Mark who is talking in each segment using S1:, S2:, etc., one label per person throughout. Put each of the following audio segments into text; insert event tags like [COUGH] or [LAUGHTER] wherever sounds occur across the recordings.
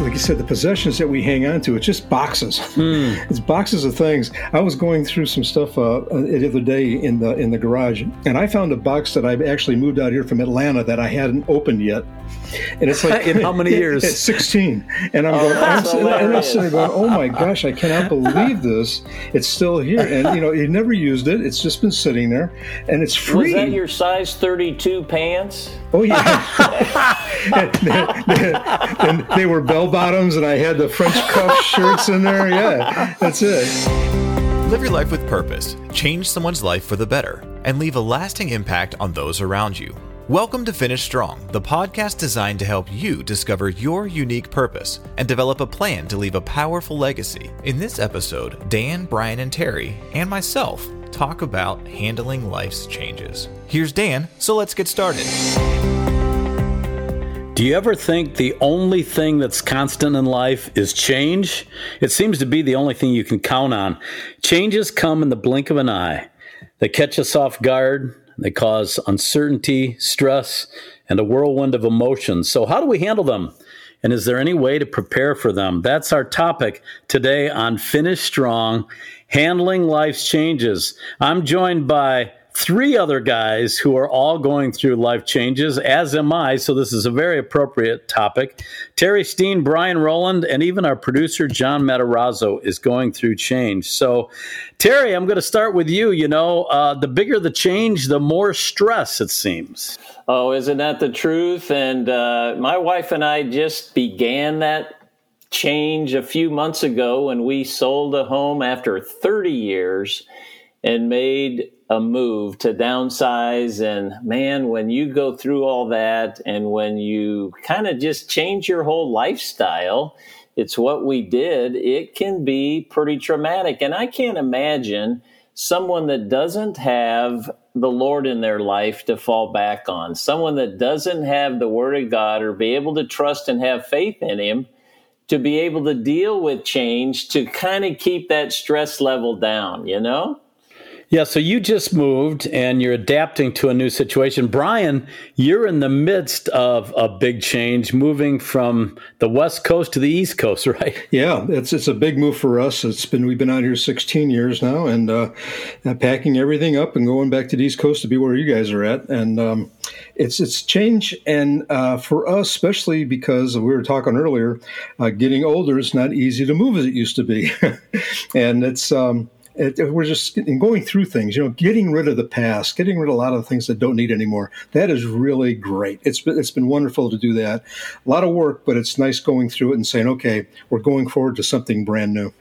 S1: like you said, the possessions that we hang on to, it's just boxes. [LAUGHS] It's boxes of things. I was going through some stuff uh, the other day in the in the garage, and I found a box that I've actually moved out here from Atlanta that I hadn't opened yet. And it's like
S2: In how many [LAUGHS] years?
S1: At 16. And I'm oh, going, I'm,
S3: that's
S1: sitting- and I'm sitting there going, oh my gosh, I cannot believe this. It's still here. And, you know, you never used it. It's just been sitting there, and it's free.
S3: Was that your size 32 pants?
S1: Oh yeah, and, [LAUGHS] [LAUGHS] and they were bell bottoms, and I had the French cuff shirts in there. Yeah, that's it.
S4: Live your life with purpose, change someone's life for the better, and leave a lasting impact on those around you. Welcome to Finish Strong, the podcast designed to help you discover your unique purpose and develop a plan to leave a powerful legacy. In this episode, Dan, Brian, and Terry, and myself talk about handling life's changes. Here's Dan, so let's get started.
S2: Do you ever think the only thing that's constant in life is change? It seems to be the only thing you can count on. Changes come in the blink of an eye. They catch us off guard, they cause uncertainty, stress, and a whirlwind of emotions. So, how do we handle them? And is there any way to prepare for them? That's our topic today on Finish Strong Handling Life's Changes. I'm joined by three other guys who are all going through life changes, as am I. So, this is a very appropriate topic. Terry Steen, Brian Rowland, and even our producer, John Matarazzo, is going through change. So, Terry, I'm going to start with you. You know, uh, the bigger the change, the more stress it seems.
S3: Oh, isn't that the truth? And uh, my wife and I just began that change a few months ago when we sold a home after 30 years and made a move to downsize. And man, when you go through all that and when you kind of just change your whole lifestyle, it's what we did, it can be pretty traumatic. And I can't imagine someone that doesn't have the Lord in their life to fall back on, someone that doesn't have the Word of God or be able to trust and have faith in Him to be able to deal with change to kind of keep that stress level down, you know?
S2: Yeah, so you just moved and you're adapting to a new situation. Brian, you're in the midst of a big change, moving from the West Coast to the East Coast, [LAUGHS] right?
S1: Yeah, it's it's a big move for us. It's been we've been out here 16 years now, and uh, packing everything up and going back to the East Coast to be where you guys are at. And um, it's it's change, and uh, for us, especially because we were talking earlier, uh, getting older is not easy to move as it used to be, [LAUGHS] and it's. Um, it, we're just in going through things, you know, getting rid of the past, getting rid of a lot of the things that don't need anymore. That is really great. It's been, it's been wonderful to do that. A lot of work, but it's nice going through it and saying, okay, we're going forward to something brand new.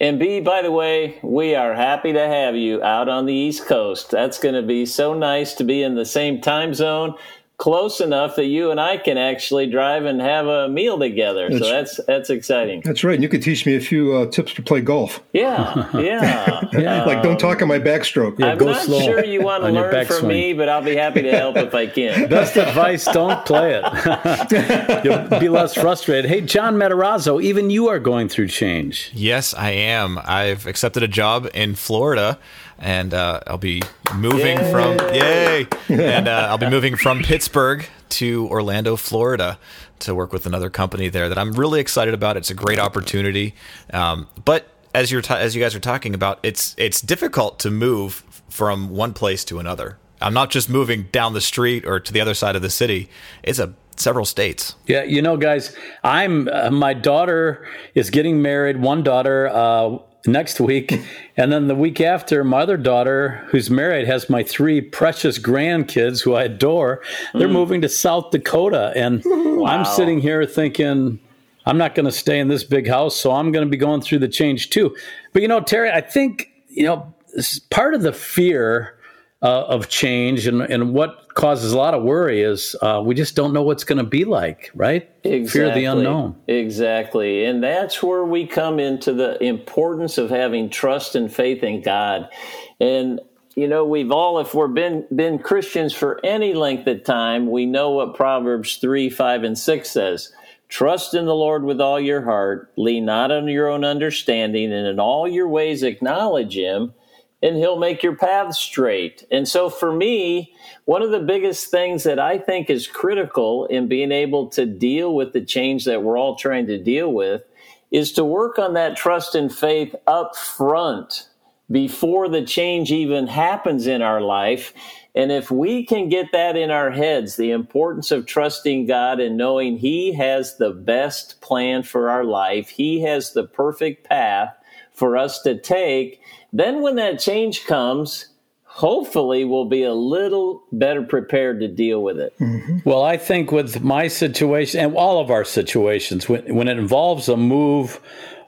S3: And B, by the way, we are happy to have you out on the East Coast. That's going to be so nice to be in the same time zone, close enough that you and I can actually drive and have a meal together.
S1: That's-
S3: so that's that's exciting.
S1: That's right. And you could teach me a few uh, tips to play golf.
S3: Yeah, [LAUGHS] yeah.
S2: Yeah. [LAUGHS]
S1: like don't talk on my backstroke.
S3: Yeah, I'm
S2: go
S3: not
S2: slow
S3: sure you want to learn from
S2: backswing.
S3: me, but I'll be happy to help if I can. [LAUGHS]
S2: Best advice, don't play it. You'll be less frustrated. Hey, John Matarazzo, even you are going through change.
S4: Yes, I am. I've accepted a job in Florida, and uh, I'll be moving
S3: Yay.
S4: from yay, [LAUGHS] and uh, I'll be moving from Pittsburgh to Orlando, Florida, to work with another company there that I'm really excited about. It's a great opportunity, um, but as you're ta- as you guys are talking about, it's it's difficult to move from one place to another. I'm not just moving down the street or to the other side of the city. It's a several states.
S2: Yeah, you know, guys, I'm uh, my daughter is getting married. One daughter uh, next week, and then the week after, my other daughter, who's married, has my three precious grandkids who I adore. They're hmm. moving to South Dakota, and I'm sitting here thinking. I'm not going to stay in this big house, so I'm going to be going through the change too. But you know, Terry, I think you know part of the fear uh, of change and, and what causes a lot of worry is uh, we just don't know what's going to be like, right? Fear of the unknown.
S3: Exactly. And that's where we come into the importance of having trust and faith in God. And you know, we've all, if we've been been Christians for any length of time, we know what Proverbs three, five, and six says. Trust in the Lord with all your heart, lean not on your own understanding, and in all your ways acknowledge him, and he'll make your path straight. And so for me, one of the biggest things that I think is critical in being able to deal with the change that we're all trying to deal with is to work on that trust and faith up front before the change even happens in our life. And if we can get that in our heads, the importance of trusting God and knowing He has the best plan for our life, He has the perfect path for us to take, then when that change comes, hopefully we'll be a little better prepared to deal with it.
S2: Mm-hmm. Well, I think with my situation and all of our situations, when, when it involves a move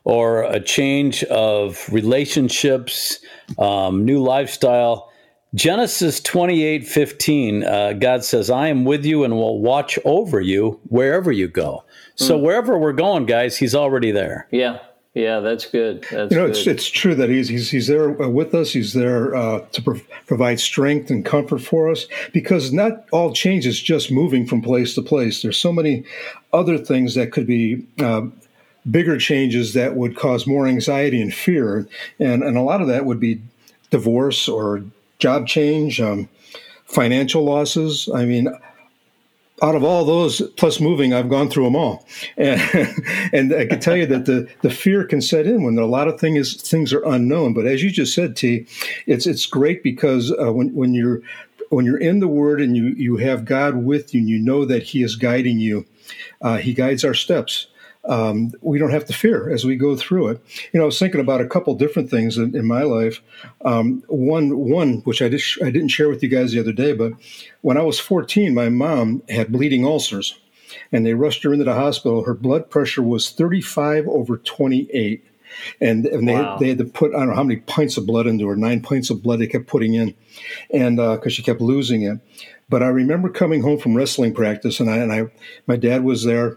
S2: or a change of relationships, um, new lifestyle, Genesis 28 15, uh, God says, I am with you and will watch over you wherever you go. So, mm. wherever we're going, guys, He's already there.
S3: Yeah. Yeah, that's good. That's
S1: you know,
S3: good.
S1: it's it's true that he's he's, he's there with us. He's there uh, to pro- provide strength and comfort for us because not all change is just moving from place to place. There's so many other things that could be. Uh, bigger changes that would cause more anxiety and fear, and and a lot of that would be divorce or job change, um, financial losses. I mean, out of all those plus moving, I've gone through them all, and, [LAUGHS] and I can tell you that the, the fear can set in when a lot of things things are unknown. But as you just said, T, it's it's great because uh, when when you're when you're in the Word and you you have God with you, and you know that He is guiding you, uh, He guides our steps um, we don't have to fear as we go through it. You know, I was thinking about a couple different things in, in my life. Um, one, one which I, did, I didn't share with you guys the other day, but when I was 14, my mom had bleeding ulcers, and they rushed her into the hospital. Her blood pressure was 35 over 28. And, and they, wow. had, they had to put, I don't know how many pints of blood into her, nine pints of blood they kept putting in, and because uh, she kept losing it. But I remember coming home from wrestling practice, and I, and I, my dad was there,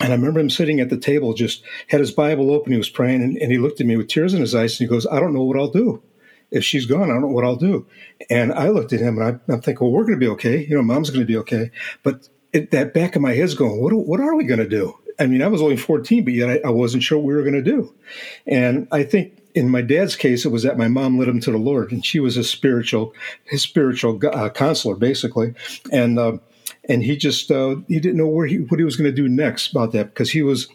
S1: and I remember him sitting at the table, just had his Bible open. He was praying, and, and, he looked at me with tears in his eyes, and he goes, "I don't know what I'll do. If she's gone, I don't know what I'll do." And I looked at him, and I, am thinking, "Well, we're going to be okay. You know, Mom's going to be okay." But it, that back of my head's going, "What? What are we going to do?" I mean, I was only 14, but yet I, I wasn't sure what we were going to do. And I think in my dad's case, it was that my mom led him to the Lord, and she was his spiritual, his spiritual uh, counselor, basically. And uh, and he just uh, he didn't know where he what he was going to do next about that because he was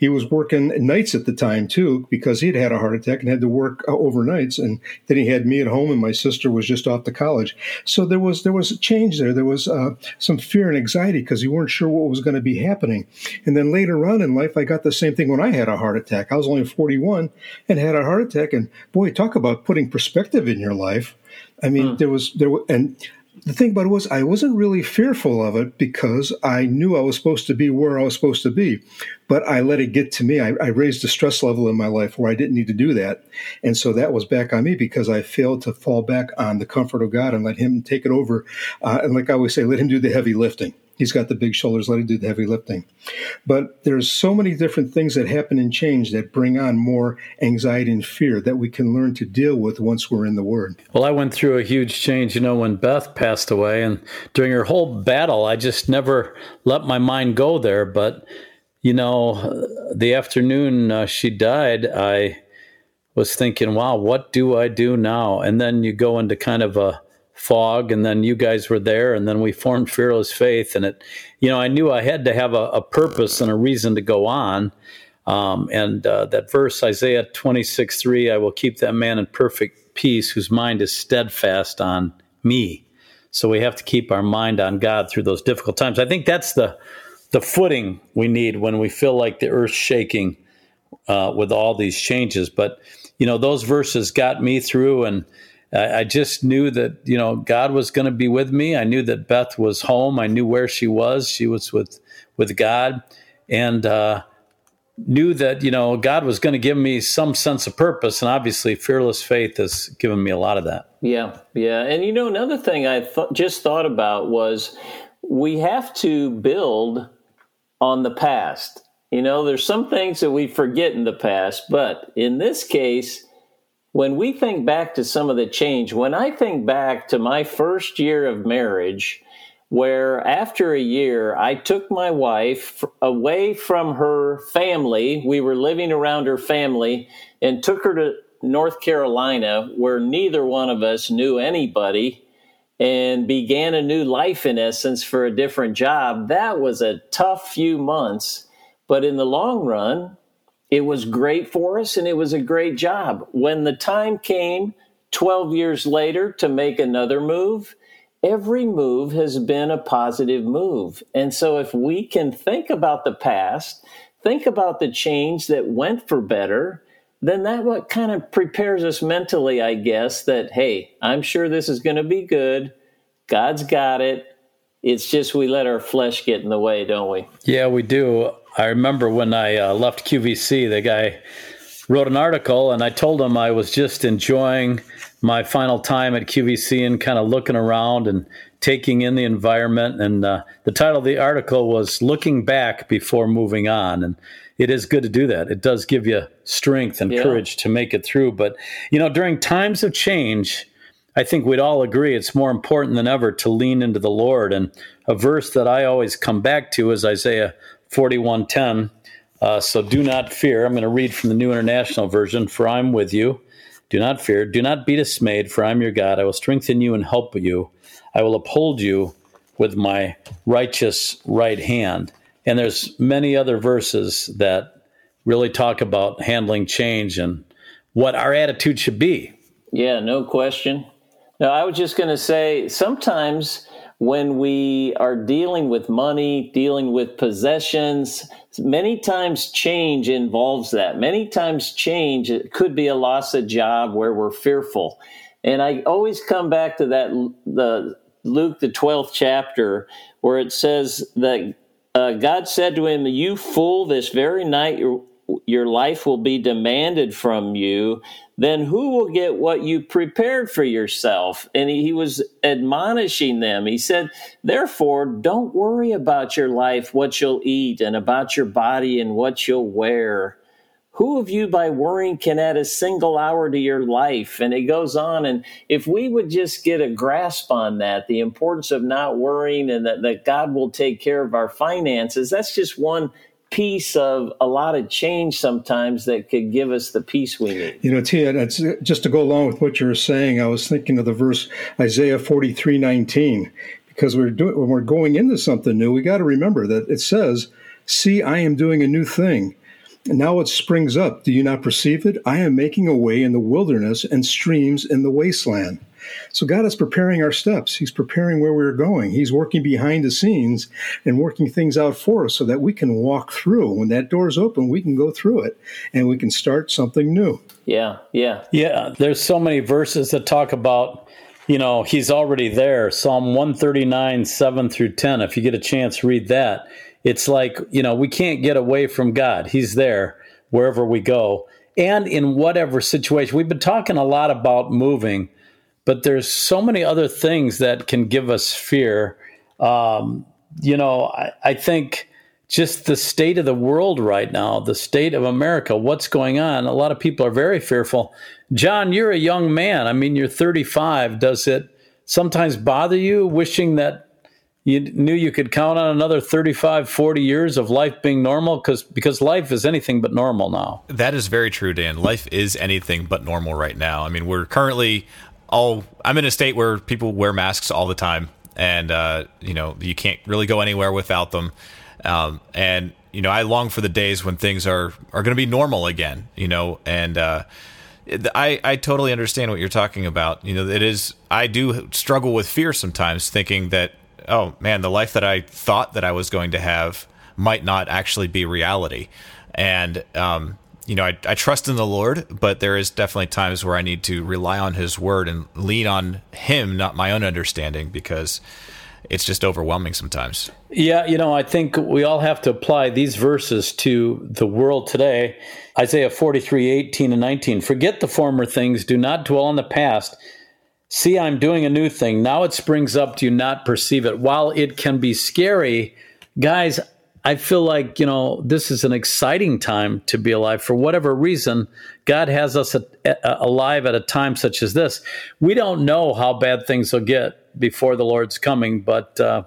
S1: he was working nights at the time too because he'd had a heart attack and had to work uh, overnights. And then he had me at home and my sister was just off to college. So there was there was a change there. There was uh, some fear and anxiety because you weren't sure what was going to be happening. And then later on in life i got the same thing when i had a heart attack. I was only 41 and had a heart attack. And boy talk about putting perspective in your life. I mean mm. there was there and the thing about it was I wasn't really fearful of it because I knew I was supposed to be where I was supposed to be, but I let it get to me. I, I, raised the stress level in my life where I didn't need to do that, and so that was back on me because I failed to fall back on the comfort of God and let Him take it over. Uh, and like I always say, let Him do the heavy lifting. He's got the big shoulders, let him do the heavy lifting. But there's so many different things that happen and change that bring on more anxiety and fear that we can learn to deal with once we're in the Word.
S2: Well, I went through a huge change, you know, when Beth passed away, and during her whole battle, I just never let my mind go there. But, you know, the afternoon uh, she died, I was thinking, wow, what do I do now? And then you go into kind of a fog and then you guys were there and then we formed fearless faith and it you know i knew i had to have a, a purpose and a reason to go on um, and uh, that verse isaiah 26 3 i will keep that man in perfect peace whose mind is steadfast on me. So we have to keep our mind on god through those difficult times. I think that's the the footing we need when we feel like the earth's shaking uh, with all these changes but you know those verses got me through and I, just knew that you know God was going to be with me. I knew that Beth was home. I knew where she was. She was with with God, and uh, knew that you know God was going to give me some sense of purpose. And obviously, fearless faith has given me a lot of that.
S3: Yeah, yeah. And you know, another thing I th- just thought about was we have to build on the past. You know, there's some things that we forget in the past, but in this case when we think back to some of the change, when I think back to my first year of marriage, where after a year I took my wife away from her family, we were living around her family, and took her to North Carolina, where neither one of us knew anybody and began a new life in essence for a different job. That was a tough few months, but in the long run, it was great for us and it was a great job. When the time came 12 years later to make another move, every move has been a positive move. And so if we can think about the past, think about the change that went for better, then that what kind of prepares us mentally, I guess, that hey, I'm sure this is going to be good. God's got it. It's just we let our flesh get in the way, don't we?
S2: Yeah, we do. I remember when I uh, left QVC, the guy wrote an article, and I told him I was just enjoying my final time at QVC and kind of looking around and taking in the environment. And uh, the title of the article was Looking Back Before Moving On. And it is good to do that. It does give you strength and yeah. courage to make it through. But, you know, during times of change, I think we'd all agree it's more important than ever to lean into the Lord. And a verse that I always come back to is Isaiah 41:10. Uh, so do not fear. I'm going to read from the New International Version. For I'm with you. Do not fear. Do not be dismayed. For I'm your God. I will strengthen you and help you. I will uphold you with my righteous right hand. And there's many other verses that really talk about handling change and what our attitude should be.
S3: Yeah, no question. Now, I was just going to say sometimes when we are dealing with money, dealing with possessions, many times change involves that. Many times change it could be a loss of job where we're fearful. And I always come back to that the Luke the 12th chapter where it says that uh, God said to him, "You fool, this very night your your life will be demanded from you." then who will get what you prepared for yourself? And he, he, was admonishing them. He said, Therefore, don't worry about your life, what you'll eat, and about your body and what you'll wear. Who of you by worrying can add a single hour to your life? And it goes on. And if we would just get a grasp on that, the importance of not worrying and that, that God will take care of our finances, that's just one piece of a lot of change sometimes that could give us the peace we need.
S1: You know, Tia, it's, just to go along with what you're saying, I was thinking of the verse Isaiah 43 19, because we're doing, when we're going into something new, we got to remember that it says, See, I am doing a new thing. And now it springs up. Do you not perceive it? I am making a way in the wilderness and streams in the wasteland. So God is preparing our steps. He's preparing where we're going. He's working behind the scenes and working things out for us so that we can walk through. When that door is open, we can go through it and we can start something new.
S3: Yeah, yeah.
S2: Yeah, there's so many verses that talk about you know, he's already there. Psalm 139, 7 through 10. If you get a chance, read that. It's like, you know, we can't get away from God. He's there wherever we go and in whatever situation. We've been talking a lot about moving but there's so many other things that can give us fear. Um, you know, I, I think just the state of the world right now, the state of America, what's going on. A lot of people are very fearful. John, you're a young man. I mean, you're 35. Does it sometimes bother you wishing that you knew you could count on another 35 40 years of life being normal because because life is anything but normal now
S4: that is very true dan life is anything but normal right now i mean we're currently all I'm in a state where people wear masks all the time, and uh, you know you can't really go anywhere without them. Um, and you know I long for the days when things are are going to be normal again. You know, and uh, I I totally understand what you're talking about. You know, it is I do struggle with fear sometimes, thinking that oh man, the life that I thought that I was going to have might not actually be reality, and um, you know, I, I trust in the Lord, but there is definitely times where I need to rely on His word and lean on Him, not my own understanding, because it's just overwhelming sometimes.
S2: Yeah, you know, I think we all have to apply these verses to the world today. Isaiah 43, 18 and 19. Forget the former things, do not dwell on the past. See, I'm doing a new thing. Now it springs up, do you not perceive it? While it can be scary, guys, I feel like, you know, this is an exciting time to be alive. For whatever reason, God has us a, a, alive at a time such as this. We don't know how bad things will get before the Lord's coming, but uh,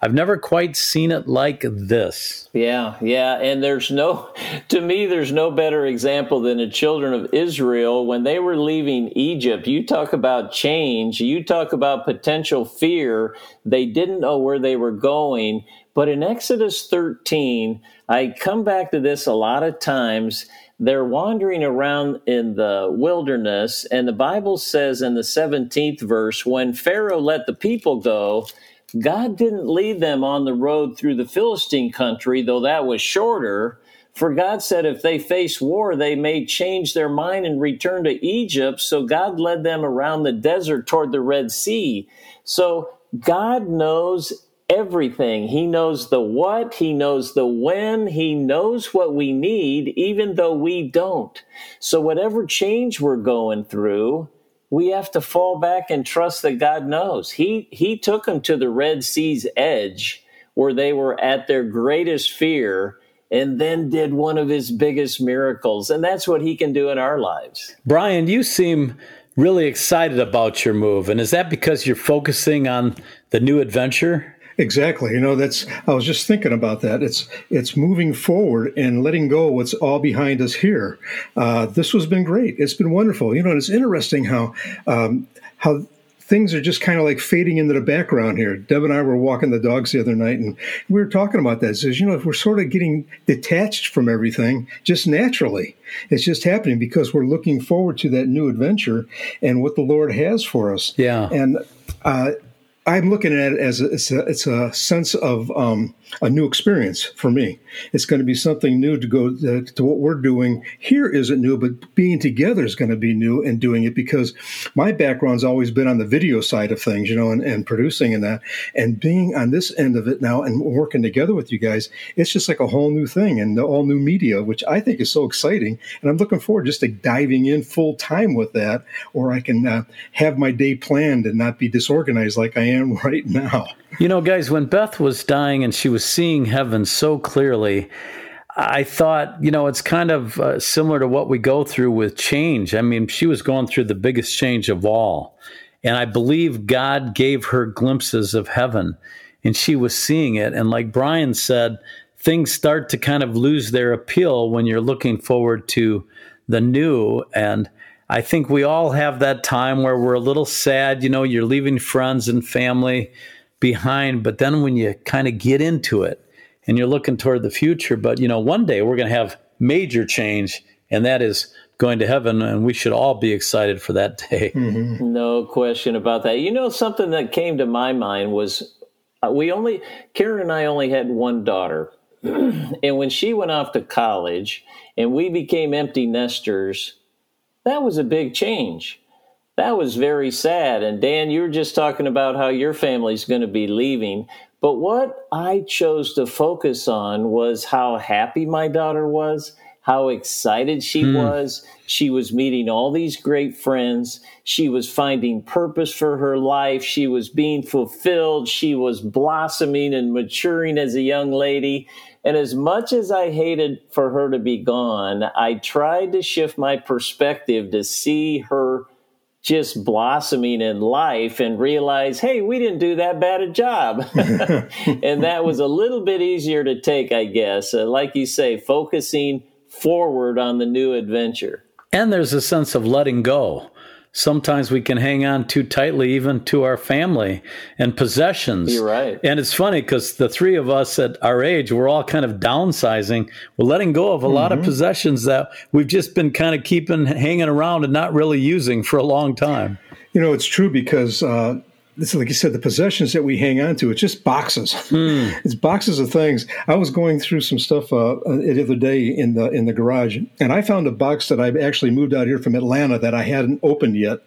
S2: I've never quite seen it like this.
S3: Yeah, yeah. And there's no, [LAUGHS] to me, there's no better example than the children of Israel when they were leaving Egypt. You talk about change, you talk about potential fear. They didn't know where they were going. But in Exodus 13, I come back to this a lot of times they're wandering around in the wilderness, and the Bible says in the 17th verse, when Pharaoh let the people go, God didn't lead them on the road through the Philistine country, though that was shorter. For God said if they face war, they may change their mind and return to Egypt. So God led them around the desert toward the Red Sea. So God knows everything. He knows the what, he knows the when, he knows what we need, even though we don't. So, whatever change we're going through, we have to fall back and trust that God knows. He, he took them to the Red Sea's edge where they were at their greatest fear and then did one of his biggest miracles. And that's what he can do in our lives.
S2: Brian, you seem really excited about your move. And is that because you're focusing on the new adventure?
S1: Exactly. You know, that's I was just thinking about that. It's it's moving forward and letting go what's all behind us here. Uh, this has been great. It's been wonderful. You know, and it's interesting how um, how things are just kind of like fading into the background here. Deb and I were walking the dogs the other night, and we were talking about that. It says, you know, if we're sort of getting detached from everything just naturally, it's just happening because we're looking forward to that new adventure and what the Lord has for us.
S2: Yeah.
S1: And uh, I'm looking at it as a, it's, a, it's a sense of um, a new experience for me. It's going to be something new to go to, to, what we're doing here isn't new, but being together is going to be new and doing it because my background's always been on the video side of things, you know, and, and producing and that, and being on this end of it now and working together with you guys, it's just like a whole new thing and all new media, which I think is so exciting. And I'm looking forward just to diving in full time with that, or I can uh, have my day planned and not be disorganized like I am [LAUGHS] right now.
S2: You know, guys, when Beth was dying and she was seeing heaven so clearly, I thought, you know, it's kind of uh, similar to what we go through with change. I mean, she was going through the biggest change of all. And I believe God gave her glimpses of heaven and she was seeing it. And like Brian said, things start to kind of lose their appeal when you're looking forward to the new. And I think we all have that time where we're a little sad. You know, you're leaving friends and family behind. But then when you kind of get into it and you're looking toward the future, but you know, one day we're going to have major change, and that is going to heaven, and we should all be excited for that day.
S3: Mm-hmm. No question about that. You know, something that came to my mind was uh, we only, Karen and I only had one daughter. [CLEARS THROAT] and when she went off to college and we became empty nesters, that was a big change that was very sad. And Dan, you were just talking about how your family's going to be leaving. But what I chose to focus on was how happy my daughter was, how excited she mm. was. She was meeting all these great friends. She was finding purpose for her life. She was being fulfilled. She was blossoming and maturing as a young lady. And as much as I hated for her to be gone, I tried to shift my perspective to see her just blossoming in life and realize, hey, we didn't do that bad a job. [LAUGHS] [LAUGHS] and that was a little bit easier to take, I guess. Uh, like you say, focusing forward on the new adventure.
S2: And there's a sense of letting go sometimes we can hang on too tightly even to our family and possessions.
S3: You're right.
S2: And it's funny because the three of us at our age, we're all kind of downsizing. We're letting go of a mm-hmm. lot of mm-hmm. possessions that we've just been kind of keeping hanging around and not really using for a long time.
S1: You know, it's true because uh, this, like you said, the possessions that we hang on to, it's just boxes. Hmm. [LAUGHS] it's boxes of things. I was going through some stuff uh, the other day in the in the garage, and I found a box that I've actually moved out here from Atlanta that I hadn't opened yet.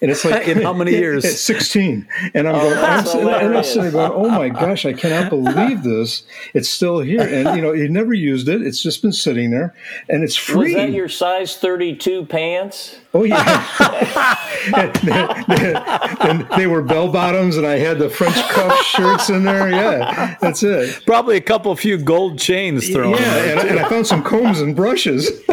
S2: And it's like [LAUGHS] in how many years?
S1: At 16. And I'm oh, going, I'm, sitting, and I'm sitting going, oh my gosh, I cannot believe this. It's still here. And, you know, you never used it. It's just been sitting there and it's free.
S3: Was that your size 32 pants?
S1: Oh yeah, and [LAUGHS] they were bell bottoms, and I had the French cuff shirts in there. Yeah, that's it.
S2: Probably a couple, few gold chains thrown.
S1: Yeah, and I, and I, found some combs and brushes. [LAUGHS]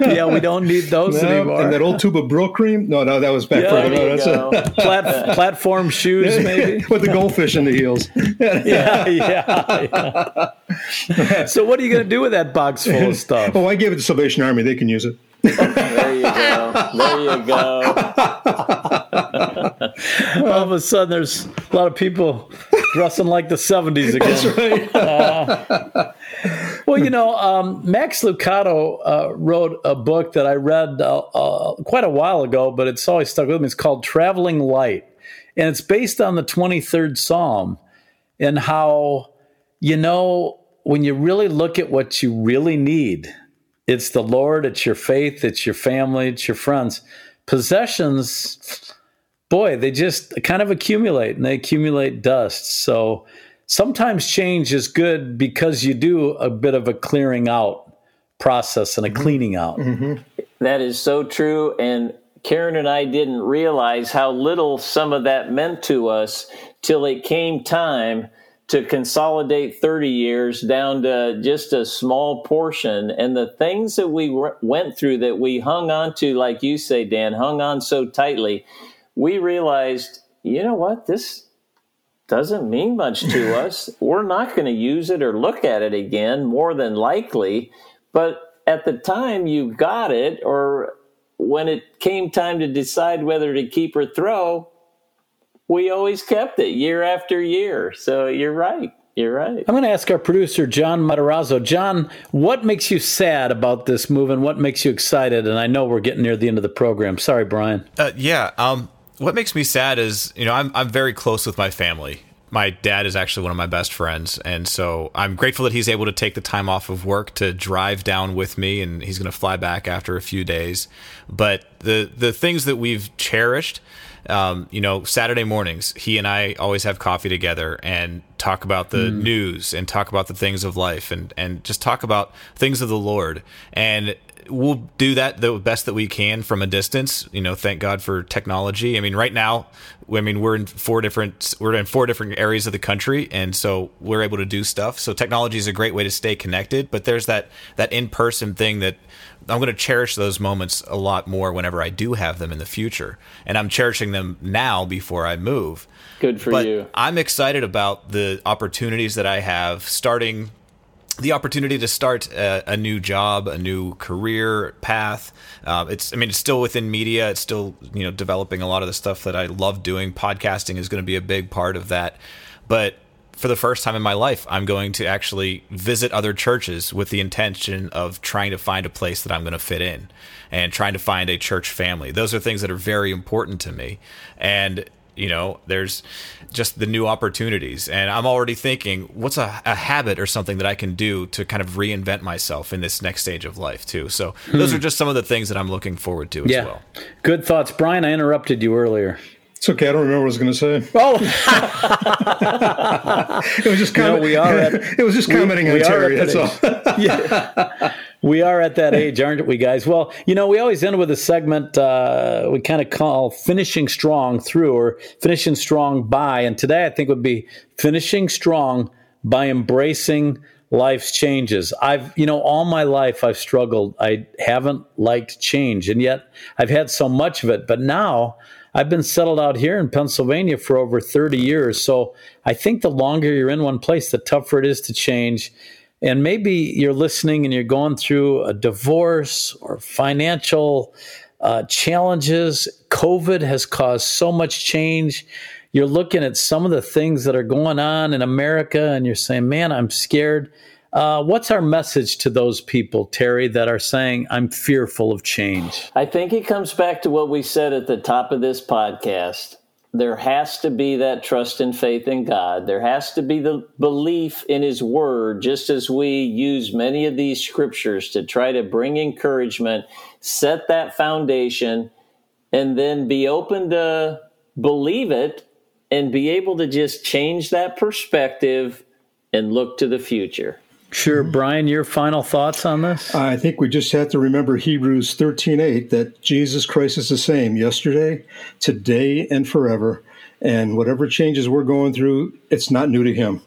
S2: yeah, we don't need those no, anymore.
S1: And that old tube of Brylcreem. No, no, that was back yeah,
S3: further. That's
S2: Plat- platform shoes, [LAUGHS] maybe
S1: with the goldfish in the heels.
S2: yeah, yeah, yeah. so, what are you going to do with that box full of stuff?
S1: Oh, I gave it to Salvation Army. They can use it
S3: there you go. There you go. [LAUGHS]
S2: All of a sudden, there's a lot of people dressing like the 70s again.
S1: Right. uh, [LAUGHS]
S2: well, you know, um, Max Lucado uh, wrote a book that I read uh, uh, quite a while ago, but it's always stuck with me. It's called Traveling Light. And it's based on the 23rd Psalm and how, you know, when you really look at what you really need, it's the Lord, it's your faith, it's your family, it's your friends. Possessions, boy, they just kind of accumulate and they accumulate dust. So sometimes change is good because you do a bit of a clearing out process and a mm-hmm. cleaning out.
S3: Mm-hmm. That is so true. And Karen and I didn't realize how little some of that meant to us till it came time to consolidate 30 years down to just a small portion. And the things that we went through that we hung on to, like you say, Dan, hung on so tightly, we realized, you know what, this doesn't mean much to [LAUGHS] us. We're not going to use it or look at it again, more than likely. But at the time you got it, or when it came time to decide whether to keep or throw, we always kept it year after year. So you're right. You're right.
S2: I'm going to ask our producer, John Matarazzo. John, what makes you sad about this move and what makes you excited? And I know we're getting near the end of the program. Sorry, Brian.
S4: Uh, yeah. Um, what makes me sad is, you know, I'm, I'm very close with my family. My dad is actually one of my best friends. And so I'm grateful that he's able to take the time off of work to drive down with me. And he's going to fly back after a few days. But the, the things that we've cherished, um, you know, Saturday mornings, he and I always have coffee together and talk about the mm. news and talk about the things of life and, and just talk about things of the Lord. And we'll do that the best that we can from a distance. You know, thank God for technology. I mean, right now, I mean, we're in four different we're in four different areas of the country, and so we're able to do stuff. So technology is a great way to stay connected. But there's that that in person thing that I'm going to cherish those moments a lot more whenever I do have them in the future. And I'm cherishing them now before I move.
S3: Good for
S4: but
S3: you.
S4: I'm excited about the opportunities that I have starting the opportunity to start a, a, new job, a new career path. Uh, it's, I mean, it's still within media. It's still, you know, developing a lot of the stuff that I love doing. Podcasting is going to be a big part of that. But for the first time in my life, I'm going to actually visit other churches with the intention of trying to find a place that I'm going to fit in and trying to find a church family. Those are things that are very important to me. And, you know, there's just the new opportunities. And I'm already thinking, what's a, a habit or something that I can do to kind of reinvent myself in this next stage of life, too? So hmm. those are just some of the things that I'm looking forward to as yeah. well.
S2: Good thoughts. Brian, I interrupted you earlier.
S1: It's okay. I don't remember what I was going to say.
S2: Oh, [LAUGHS]
S1: it was just comment- we are. At, [LAUGHS] it was just commenting we, on Terry. That's all. [LAUGHS]
S2: yeah, we are at that age, aren't we, guys? Well, you know, we always end with a segment uh, we kind of call "finishing strong through" or "finishing strong by," and today I think would be "finishing strong by embracing." life's changes. I've, you know, all my life I've struggled. I haven't liked change, and yet I've had so much of it. But now I've been settled out here in Pennsylvania for over 30 years. So I think the longer you're in one place, the tougher it is to change. And maybe you're listening and you're going through a divorce or financial uh, challenges. COVID has caused so much change. You're looking at some of the things that are going on in America and you're saying, man, I'm scared. Uh, what's our message to those people, Terry, that are saying, I'm fearful of change?
S3: I think it comes back to what we said at the top of this podcast. There has to be that trust and faith in God. There has to be the belief in His Word, just as we use many of these scriptures to try to bring encouragement, set that foundation, and then be open to believe it and be able to just change that perspective and look to the future.
S2: Sure, mm-hmm. Brian, your final thoughts on this?
S1: I think we just have to remember Hebrews 13:8 that Jesus Christ is the same yesterday, today and forever. And whatever changes we're going through, it's not new to him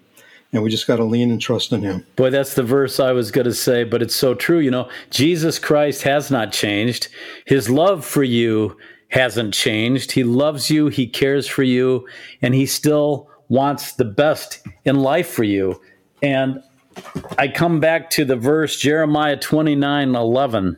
S1: and we just got to lean and trust in him.
S2: Boy, that's the verse I was going to say, but it's so true. You know, Jesus Christ has not changed. His love for you hasn't changed. He loves you, he cares for you, and he still wants the best in life for you. And I come back to the verse Jeremiah 29 11.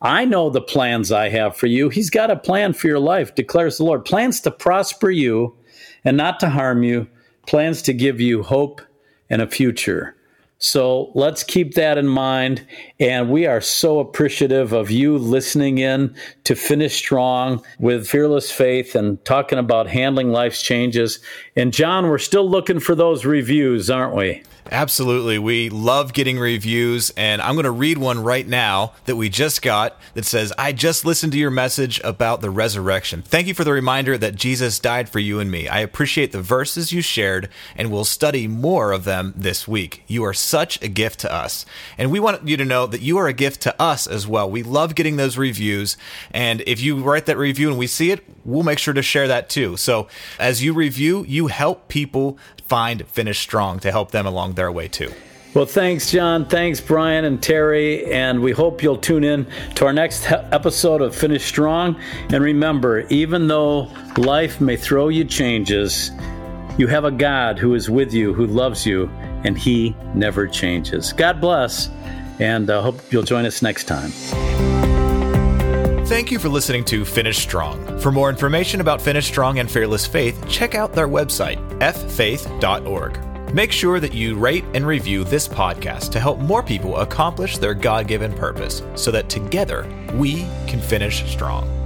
S2: I know the plans I have for you. He's got a plan for your life, declares the Lord. Plans to prosper you and not to harm you, plans to give you hope and a future. So let's keep that in mind. And we are so appreciative of you listening in to Finish Strong with Fearless Faith and talking about handling life's changes. And John, we're still looking for those reviews, aren't we?
S4: Absolutely. We love getting reviews, and I'm going to read one right now that we just got that says, I just listened to your message about the resurrection. Thank you for the reminder that Jesus died for you and me. I appreciate the verses you shared, and we'll study more of them this week. You are such a gift to us. And we want you to know that you are a gift to us as well. We love getting those reviews, and if you write that review and we see it, we'll make sure to share that too. So as you review, you help people find Finish Strong to help them along their way too.
S2: Well, thanks, John. Thanks, Brian and Terry. And we hope you'll tune in to our next episode of Finish Strong. And remember, even though life may throw you changes, you have a God who is with you, who loves you, and He never changes. God bless, and I uh, hope you'll join us next time.
S4: Thank you for listening to Finish Strong. For more information about Finish Strong and Fearless Faith, check out their website, ffaith.org. Make sure that you rate and review this podcast to help more people accomplish their God given purpose so that together we can finish strong.